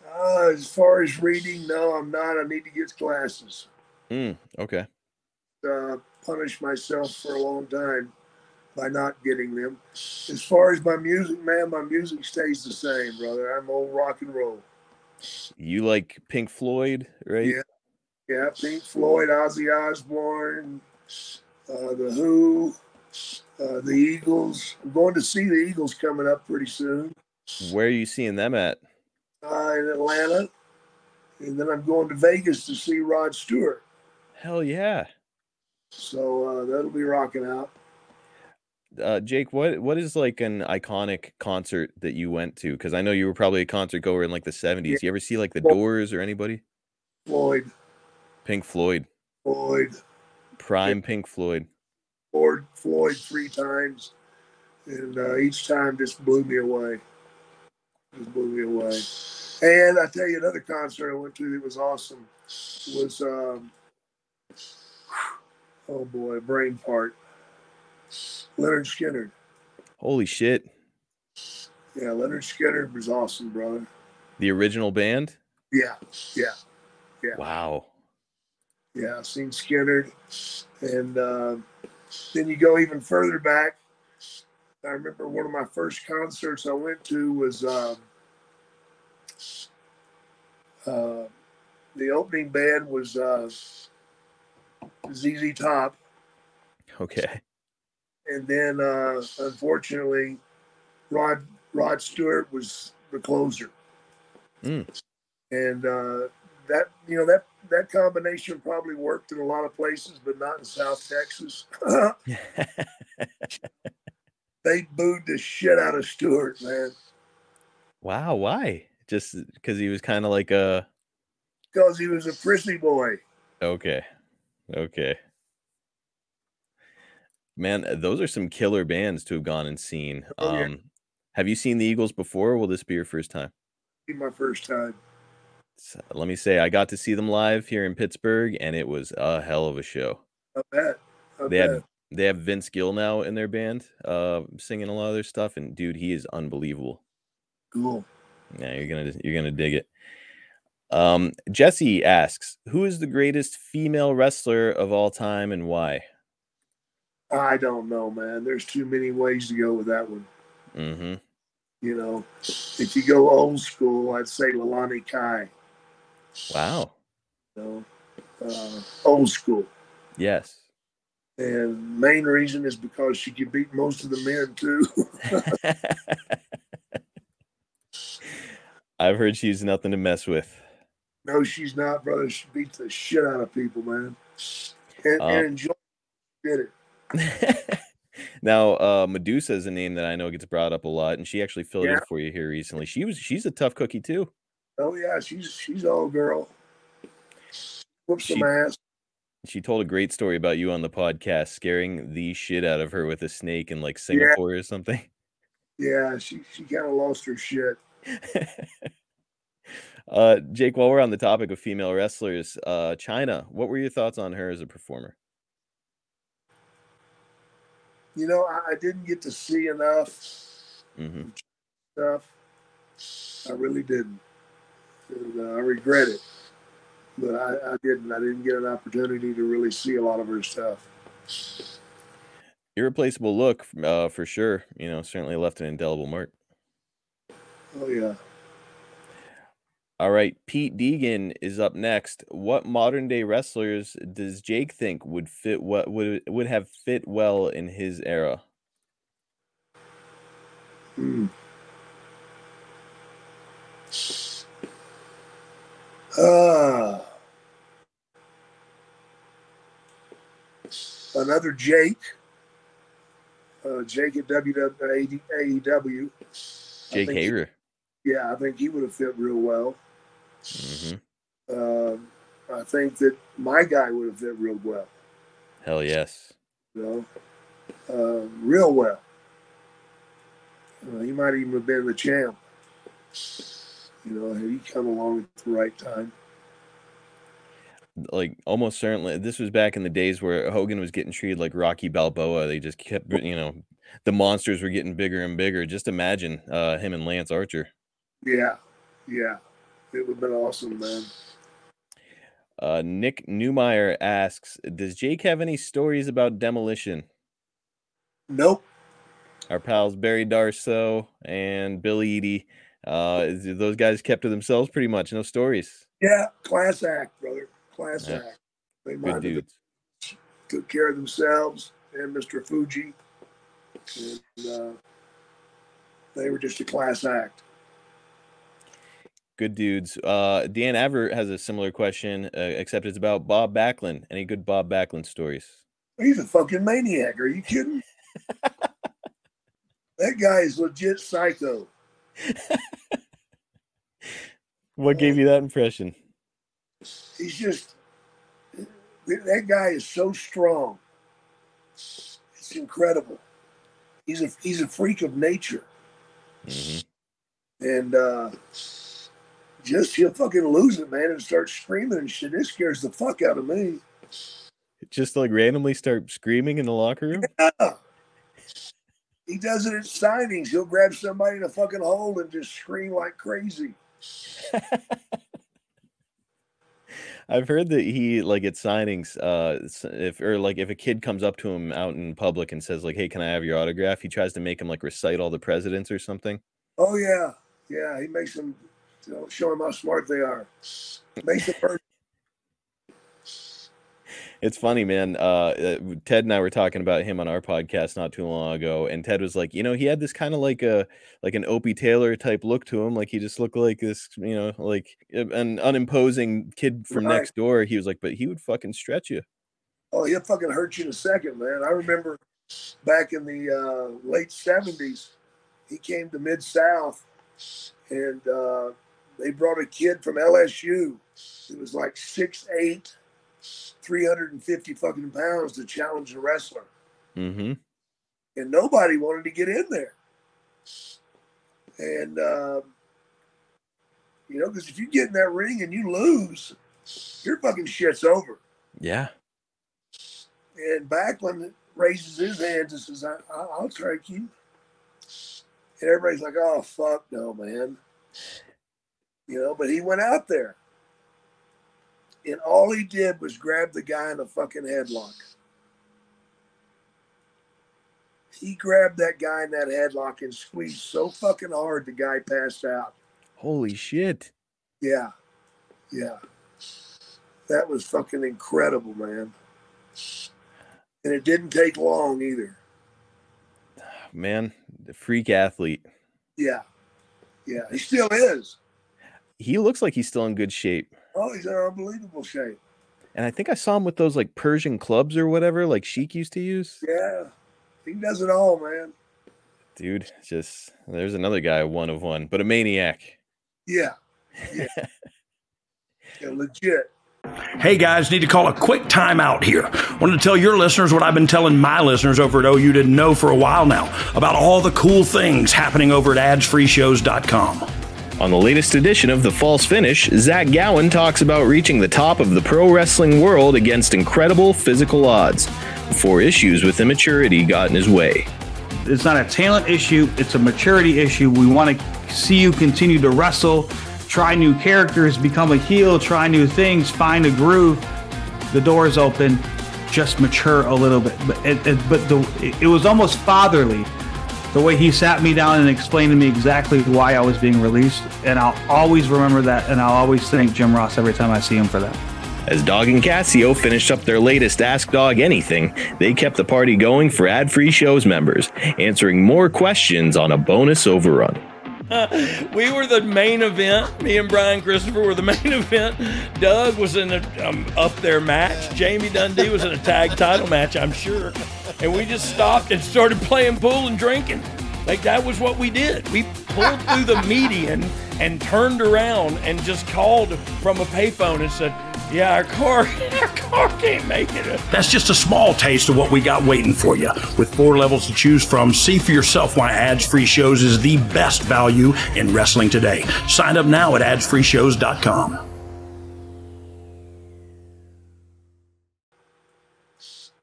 Uh, as far as reading, no, I'm not. I need to get glasses. Mm, okay. Uh, punish myself for a long time by not getting them. As far as my music, man, my music stays the same, brother. I'm old rock and roll. You like Pink Floyd, right? Yeah. Yeah, Pink Floyd, Ozzy Osbourne, uh, The Who, uh, The Eagles. I'm going to see the Eagles coming up pretty soon Where are you seeing them at? uh, in Atlanta. And then I'm going to Vegas to see Rod Stewart. Hell yeah. So uh, that'll be rocking out. Uh, Jake, what what is like an iconic concert that you went to? Because I know you were probably a concert goer in like the seventies. You ever see like the Doors or anybody? Floyd, Pink Floyd, Floyd, prime Pink Floyd. Floyd, Floyd three times, and uh, each time just blew me away. Just blew me away. And I tell you, another concert I went to that was awesome was, um, oh boy, brain part. Lynyrd Skynyrd. Holy shit! Yeah, Lynyrd Skynyrd was awesome, brother. The original band. Yeah, yeah, Yeah. Wow. yeah. I've seen Skynyrd, and uh, then you go even further back. I remember one of my first concerts I went to was um, uh, the opening band was uh, ZZ Top, Okay. And then uh, unfortunately, Rod Rod Stewart was the closer. Mm. And uh, that you know that that combination probably worked in a lot of places, but not in South Texas. they booed the shit out of Stewart, man, wow. Why? Just because he was kind of like a. because he was a prissy boy. Okay. Okay. Man, uh, those are some killer bands to have gone and seen. Oh, yeah. Um, have you seen the Eagles before? Or will this be your first time? Be my first time. S- Let me say, I got to see them live here in Pittsburgh, and it was a hell of a show. I bet. I They bet. have they have Vince Gill now in their band, uh, singing a lot of their stuff, and dude, he is unbelievable. cool. Yeah, you're gonna you're gonna dig it. Um, Jesse asks, "Who is the greatest female wrestler of all time, and why?" I don't know, man. There's too many ways to go with that one. Mm-hmm. You know, if you go old school, I'd say Leilani Kai. Wow. You know, uh, old school. Yes. And main reason is because she could beat most of the men too. I've heard she's nothing to mess with. no, she's not, brother. She beats the shit out of people, man. And, Um, and enjoy did it. now, uh, Medusa is a name that I know gets brought up a lot, and she actually filled in Yeah. for you here recently. She was she's a tough cookie too. Oh yeah, she's she's all girl. Whoops She- ass. She told a great story about you on the podcast, scaring the shit out of her with a snake in like Singapore or something. Yeah, she she kind of lost her shit. uh, Jake, while we're on the topic of female wrestlers, uh, Chyna, what were your thoughts on her as a performer? You know, I, I didn't get to see enough hmm stuff. I really didn't. And, uh, I regret it, but I, I didn't. I didn't get an opportunity to really see a lot of her stuff. Irreplaceable look, uh, for sure. You know, certainly left an indelible mark. Oh yeah. All right, Pete Deegan is up next. What modern day wrestlers does Jake think would fit what would would have fit well in his era? Hmm. Ah. Another Jake. Uh, Jake at WWE. AEW. Jake he- Hager. Yeah, I think he would have fit real well. Hmm Um, I think that my guy would have fit real well. Hell yes. You know, uh, real well. Uh, he might even have been the champ. You know, had he come along at the right time. Like almost certainly, this was back in the days where Hogan was getting treated like Rocky Balboa. They just kept, you know, the monsters were getting bigger and bigger. Just imagine uh, him and Lance Archer. Yeah, yeah, it would have been awesome, man. Uh, Nick Newmeyer asks, "Does Jake have any stories about demolition?" Nope. Our pals Barry Darsow and Bill Eadie, uh, those guys kept to themselves pretty much. No stories. Yeah, class act, brother. Class Yeah. act. They Good dudes. took care of themselves and Mr. Fuji, and uh, they were just a class act. Good dudes. Uh, Dan Aver has a similar question, uh, except it's about Bob Backlund. Any good Bob Backlund stories? He's a fucking maniac. Are you kidding? That guy is legit psycho. what gave you that impression? He's just that guy is so strong. It's incredible. He's a he's a freak of nature. Mm-hmm. And uh just he'll fucking lose it, man, and start screaming and shit. It scares the fuck out of me. Just like randomly start screaming in the locker room? Yeah. He does it at signings. He'll grab somebody in a fucking hole and just scream like crazy. I've heard that he like at signings, uh, if or like if a kid comes up to him out in public and says like, "Hey, can I have your autograph?" He tries to make him like recite all the presidents or something. Oh yeah, yeah. He makes them you know, show them how smart they are. Makes them. It's funny, man. Uh, uh, Ted and I were talking about him on our podcast not too long ago, and Ted was like, you know, he had this kind of like a like an Opie Taylor type look to him, like he just looked like this, you know, like uh, an unimposing kid from Right. next door. He was like, but he would fucking stretch you. Oh, he'll fucking hurt you in a second, man. I remember back in the uh, late seventies, he came to Mid South, and uh, they brought a kid from LSU. He was like 6'8", 350 fucking pounds to challenge the wrestler, Mm-hmm. and nobody wanted to get in there. And uh, you know, because if you get in that ring and you lose, your fucking shit's over. Yeah. And Backlund raises his hands and says, I, I, I'll take you. And everybody's like, oh, fuck no, man. You know, but he went out there. And all he did was grab the guy in a fucking headlock. He grabbed that guy in that headlock and squeezed so fucking hard the guy passed out. Holy shit. Yeah. Yeah. That was fucking incredible, man. And it didn't take long either. Man, the freak athlete. Yeah. Yeah. He still is. He looks like he's still in good shape. Oh, he's in unbelievable shape. And I think I saw him with those like Persian clubs or whatever, like Sheik used to use. Yeah. He does it all, man. Dude, just there's another guy, one of one, but a maniac. Yeah. Yeah. yeah legit. Hey guys, need to call a quick timeout here. Wanted to tell your listeners what I've been telling my listeners over at OU didn't know for a while now about all the cool things happening over at adsfreeshows.com. On the latest edition of The False Finish, Zach Gowen talks about reaching the top of the pro wrestling world against incredible physical odds before issues with immaturity got in his way. It's not a talent issue, it's a maturity issue. We want to see you continue to wrestle, try new characters, become a heel, try new things, find a groove. The door is open, just mature a little bit. But it, it, but the it was almost fatherly the way he sat me down and explained to me exactly why I was being released. And I'll always remember that, and I'll always thank Jim Ross every time I see him for that. As Dog and Cassio finished up their latest Ask Dog Anything, they kept the party going for ad free shows members, answering more questions on a bonus overrun. we were the main event. Me and Brian Christopher were the main event. Doug was in a um, up there match. Jamie Dundee was in a tag title match, I'm sure. And we just stopped and started playing pool and drinking. Like that was what we did. We pulled through the median and turned around and just called from a payphone and said, "Yeah, our car, our car can't make it." That's just a small taste of what we got waiting for you. With four levels to choose from, see for yourself why Ads Free Shows is the best value in wrestling today. Sign up now at adsfreeshows.com.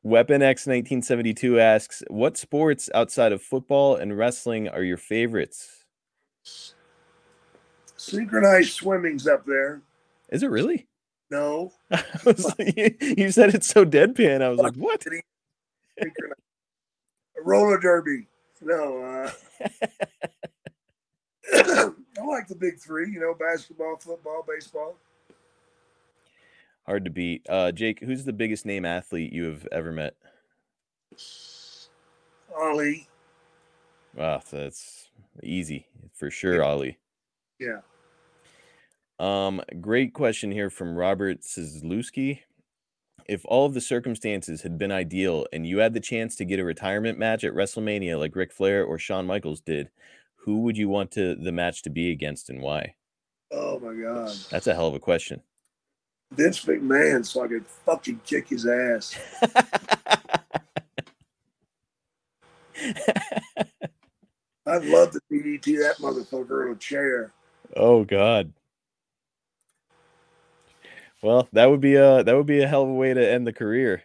Weapon X 1972 asks, What sports outside of football and wrestling are your favorites? Synchronized swimming's up there. Is it really? No. Like, you, said it so deadpan. I was like, what? Roller derby. No. Uh, I like the big three, you know, basketball, football, baseball. Hard to beat. Uh, Jake, who's the biggest name athlete you have ever met? Ali. Wow, that's easy for sure, Ali. Yeah. Um, great question here from Robert Sizlewski. if all of the circumstances had been ideal and you had the chance to get a retirement match at WrestleMania like Ric Flair or Shawn Michaels did, who would you want to the match to be against and why? Oh my God. That's a hell of a question. Vince McMahon, so I could fucking kick his ass. I'd love to DDT that motherfucker in a chair. Oh God. Well, that would be a that would be a hell of a way to end the career.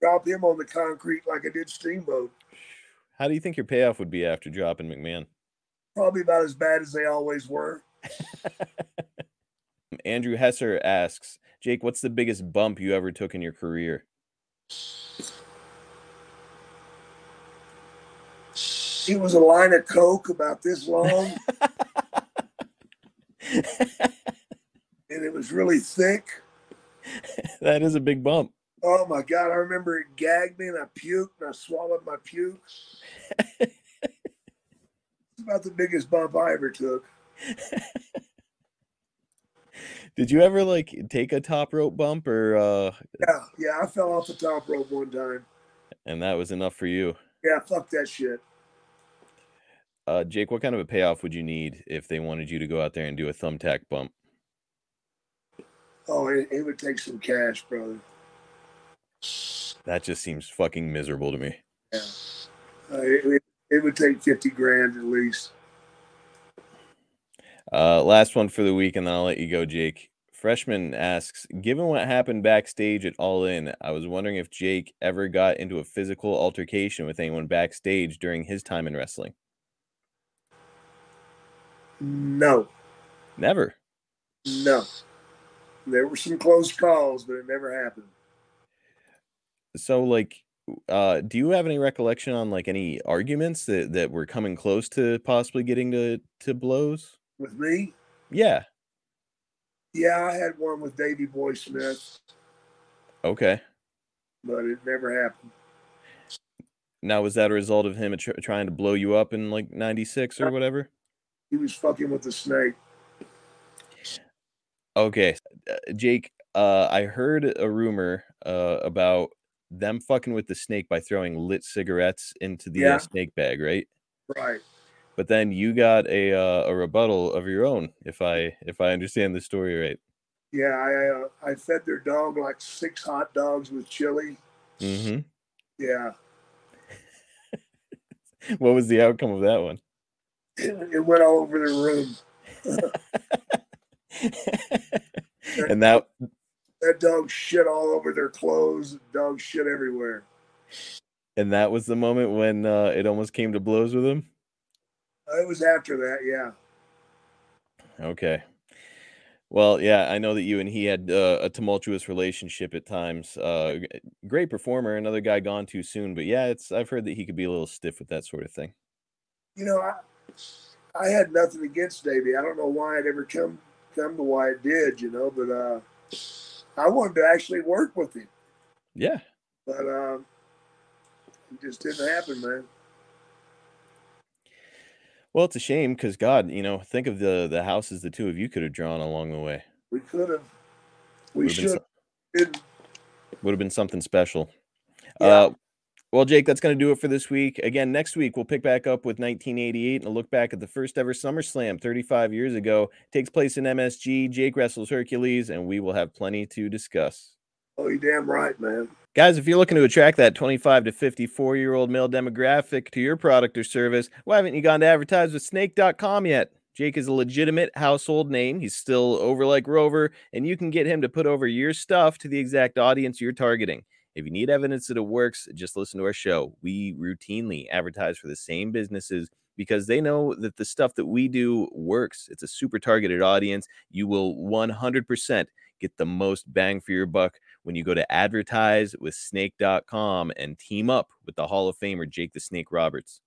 Drop him on the concrete like I did Steamboat. How do you think your payoff would be after dropping McMahon? Probably about as bad as they always were. Andrew Hesser asks, Jake, what's the biggest bump you ever took in your career? It was a line of coke about this long. and it was really thick. that is a big bump. Oh my god, I remember it gagged me and I puked and I swallowed my puke. it's about the biggest bump I ever took. Did you ever like take a top rope bump or uh Yeah, yeah, I fell off the top rope one time. and that was enough for you? Yeah, fuck that shit. Uh Jake, what kind of a payoff would you need if they wanted you to go out there and do a thumbtack bump? Oh, it, it would take some cash, brother. That just seems fucking miserable to me. Yeah. Uh, it, it, it would take 50 grand at least. Uh, last one for the week, and then I'll let you go, Jake. Freshman asks, given what happened backstage at All In, I was wondering if Jake ever got into a physical altercation with anyone backstage during his time in wrestling. No, Never. no. There were some close calls, but it never happened. So, like, uh, do you have any recollection on like any arguments that that were coming close to possibly getting to to blows? With me, Yeah. yeah, I had one with Davey Boy Smith, Okay. but it never happened. Now, was that a result of him tr- trying to blow you up in like '96 or whatever? He was fucking with the snake. Okay, Jake. Uh, I heard a rumor uh, about them fucking with the snake by throwing lit cigarettes into the uh, Yeah. snake bag, right? Right. But then you got a uh, a rebuttal of your own, if I if I understand the story right. Yeah, I uh, I fed their dog like six hot dogs with chili. Mm-hmm. Yeah, What was the outcome of that one? it went all over the room. And that That dog shit all over their clothes. Dog shit everywhere. and that was the moment when uh, it almost came to blows with him. It was after that. Yeah. Okay. Well, yeah, I know that you and he had uh, a tumultuous relationship at times. Uh, great performer, another guy gone too soon, but yeah, it's I've heard that he could be a little stiff with that sort of thing. You know, I I had nothing against Davey. I don't know why it ever come come to why it did. You know, but uh, I wanted to actually work with him, Yeah. but um, it just didn't happen, man. Well, it's a shame because God, you know, think of the the houses the two of you could have drawn along the way. We could have. We should. Would have been something special. Yeah. Uh, well, Jake, that's going to do it for this week. Again, next week we'll pick back up with 1988 and a look back at the first ever SummerSlam 35 years ago. takes place in MSG. Jake wrestles Hercules, and we will have plenty to discuss. Oh, you damn right, man. Guys, if you're looking to attract that 25 to 54 year old male demographic to your product or service, why haven't you gone to advertise with snake.com yet? Jake is a legitimate household name. He's still over like Rover, and you can get him to put over your stuff to the exact audience you're targeting. If you need evidence that it works, just listen to our show. We routinely advertise for the same businesses because they know that the stuff that we do works. It's a super targeted audience. You will 100% get the most bang for your buck when you go to advertise with snake.com and team up with the Hall of Famer Jake the Snake Roberts.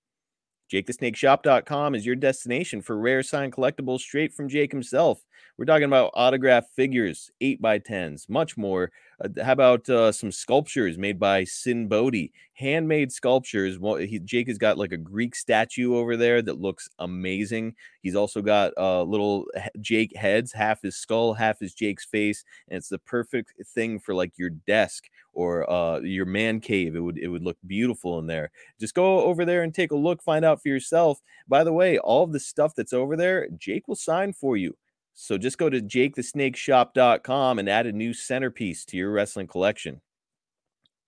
JakeTheSnakeShop.com is your destination for rare signed collectibles straight from Jake himself. We're talking about autographed figures, 8 by 10s much more. Uh, how about uh, some sculptures made by Sinn Bodhi? Handmade sculptures. Well, he, Jake has got like a Greek statue over there that looks amazing. He's also got uh, little Jake heads, half his skull, half his Jake's face. And it's the perfect thing for like your desk or uh, your man cave. It would it would look beautiful in there. Just go over there and take a look, find out for yourself. By the way, all of the stuff that's over there, Jake will sign for you. So just go to jakethesnakeshop.com and add a new centerpiece to your wrestling collection.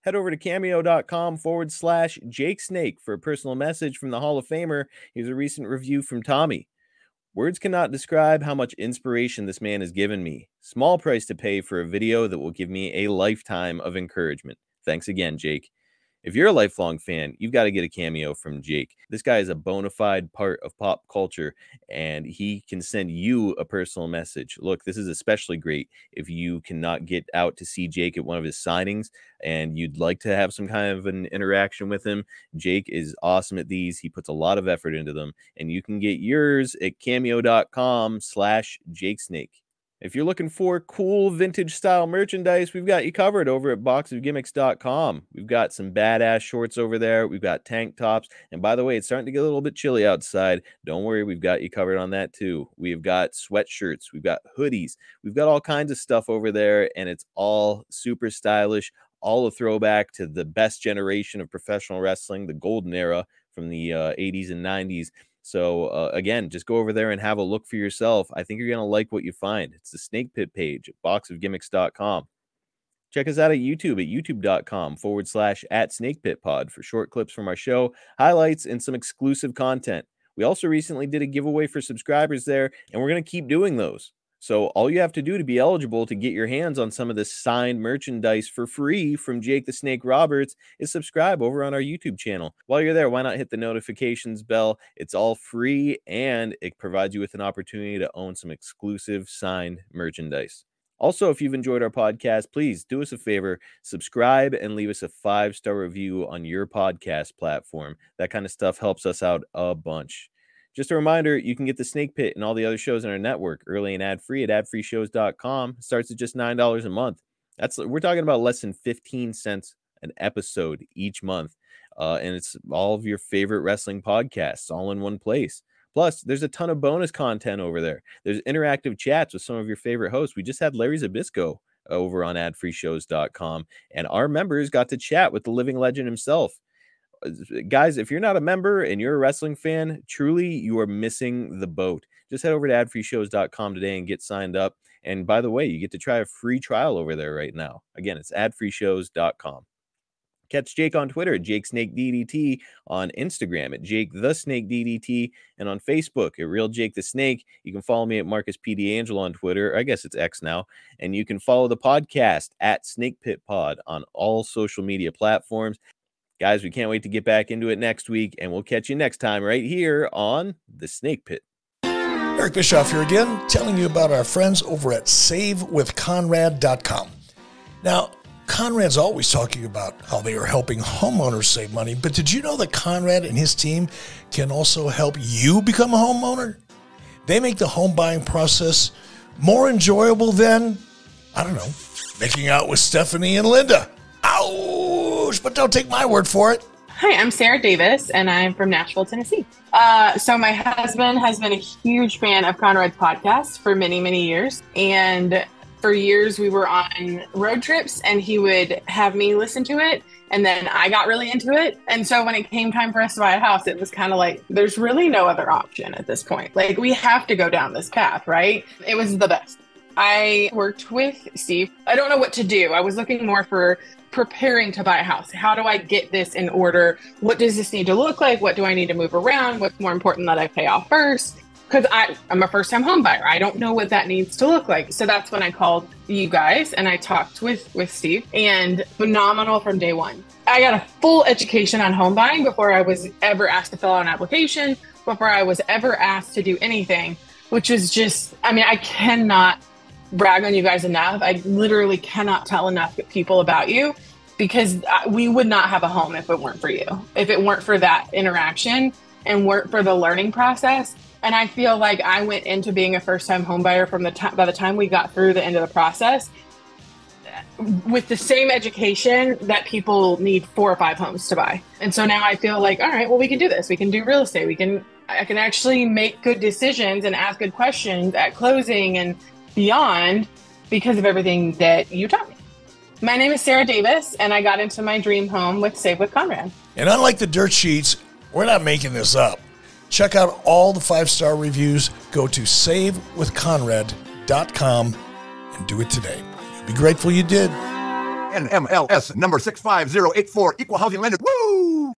Head over to cameo.com forward slash Jake Snake for a personal message from the Hall of Famer. Here's a recent review from Tommy. Words cannot describe how much inspiration this man has given me. Small price to pay for a video that will give me a lifetime of encouragement. Thanks again, Jake. If you're a lifelong fan, you've got to get a cameo from Jake. This guy is a bona fide part of pop culture and he can send you a personal message. Look, this is especially great if you cannot get out to see Jake at one of his signings and you'd like to have some kind of an interaction with him. Jake is awesome at these. He puts a lot of effort into them and you can get yours at cameo.com slash Jake Snake. If you're looking for cool vintage style merchandise, we've got you covered over at boxofgimmicks.com. We've got some badass shorts over there. We've got tank tops. And by the way, it's starting to get a little bit chilly outside. Don't worry, we've got you covered on that too. We've got sweatshirts, we've got hoodies, we've got all kinds of stuff over there, and it's all super stylish, all a throwback to the best generation of professional wrestling, the golden era from the uh, 80s and 90s. So uh, again, just go over there and have a look for yourself. I think you're gonna like what you find. It's the Snake Pit page at boxofgimmicks.com. Check us out at YouTube at youtube.com forward slash at Snake Pit Pod for short clips from our show, highlights, and some exclusive content. We also recently did a giveaway for subscribers there, and we're gonna keep doing those. So all you have to do to be eligible to get your hands on some of this signed merchandise for free from Jake the Snake Roberts is subscribe over on our YouTube channel. While you're there, why not hit the notifications bell? It's all free and it provides you with an opportunity to own some exclusive signed merchandise. Also, if you've enjoyed our podcast, please do us a favor, subscribe and leave us a five star review on your podcast platform. That kind of stuff helps us out a bunch. Just a reminder, you can get the Snake Pit and all the other shows on our network early and ad free at adfreeshows.com. Starts at just $9 a month. That's we're talking about less than 15 cents an episode each month. Uh, and it's all of your favorite wrestling podcasts all in one place. Plus, there's a ton of bonus content over there. There's interactive chats with some of your favorite hosts. We just had Larry Zbyszko over on adfreeshows.com, and our members got to chat with the living legend himself. Uh, guys, if you're not a member and you're a wrestling fan, truly you are missing the boat. Just head over to adfreeshows.com today and get signed up. And by the way, you get to try a free trial over there right now. Again, it's adfreeshows.com. Catch Jake on Twitter, Jake Snake DDT, on Instagram at Jake the Snake DDT, and on Facebook at Real Jake the Snake. You can follow me at Marcus P. On Twitter. I guess it's X now. And you can follow the podcast at Snake Pit Pod on all social media platforms. Guys, we can't wait to get back into it next week, and we'll catch you next time right here on The Snake Pit. Eric Bischoff here again, telling you about our friends over at SaveWithConrad.com. Now, Conrad's always talking about how they are helping homeowners save money, but did you know that Conrad and his team can also help you become a homeowner? They make the home buying process more enjoyable than, I don't know, making out with Stephanie and Linda. Ouch! But don't take my word for it. Hi, I'm Sarah Davis, and I'm from Nashville, Tennessee. Uh, so, my husband has been a huge fan of Conrad's podcast for many, many years. And for years, we were on road trips, and he would have me listen to it. And then I got really into it. And so, when it came time for us to buy a house, it was kind of like, there's really no other option at this point. Like, we have to go down this path, right? It was the best. I worked with Steve. I don't know what to do. I was looking more for preparing to buy a house. How do I get this in order? What does this need to look like? What do I need to move around? What's more important that I pay off first? Because I'm a first time home buyer. I don't know what that needs to look like. So that's when I called you guys and I talked with, with Steve and phenomenal from day one. I got a full education on home buying before I was ever asked to fill out an application, before I was ever asked to do anything, which is just, I mean, I cannot brag on you guys enough. I literally cannot tell enough people about you because we would not have a home if it weren't for you, if it weren't for that interaction and weren't for the learning process. And I feel like I went into being a first time home buyer from the time, by the time we got through the end of the process with the same education that people need four or five homes to buy. And so now I feel like, all right, well, we can do this. We can do real estate. We can, I can actually make good decisions and ask good questions at closing and beyond because of everything that you taught me. My name is Sarah Davis, and I got into my dream home with Save with Conrad. And unlike the dirt sheets, we're not making this up. Check out all the five star reviews. Go to savewithconrad.com and do it today. You'll be grateful you did. NMLS number 65084, equal housing lender. Woo!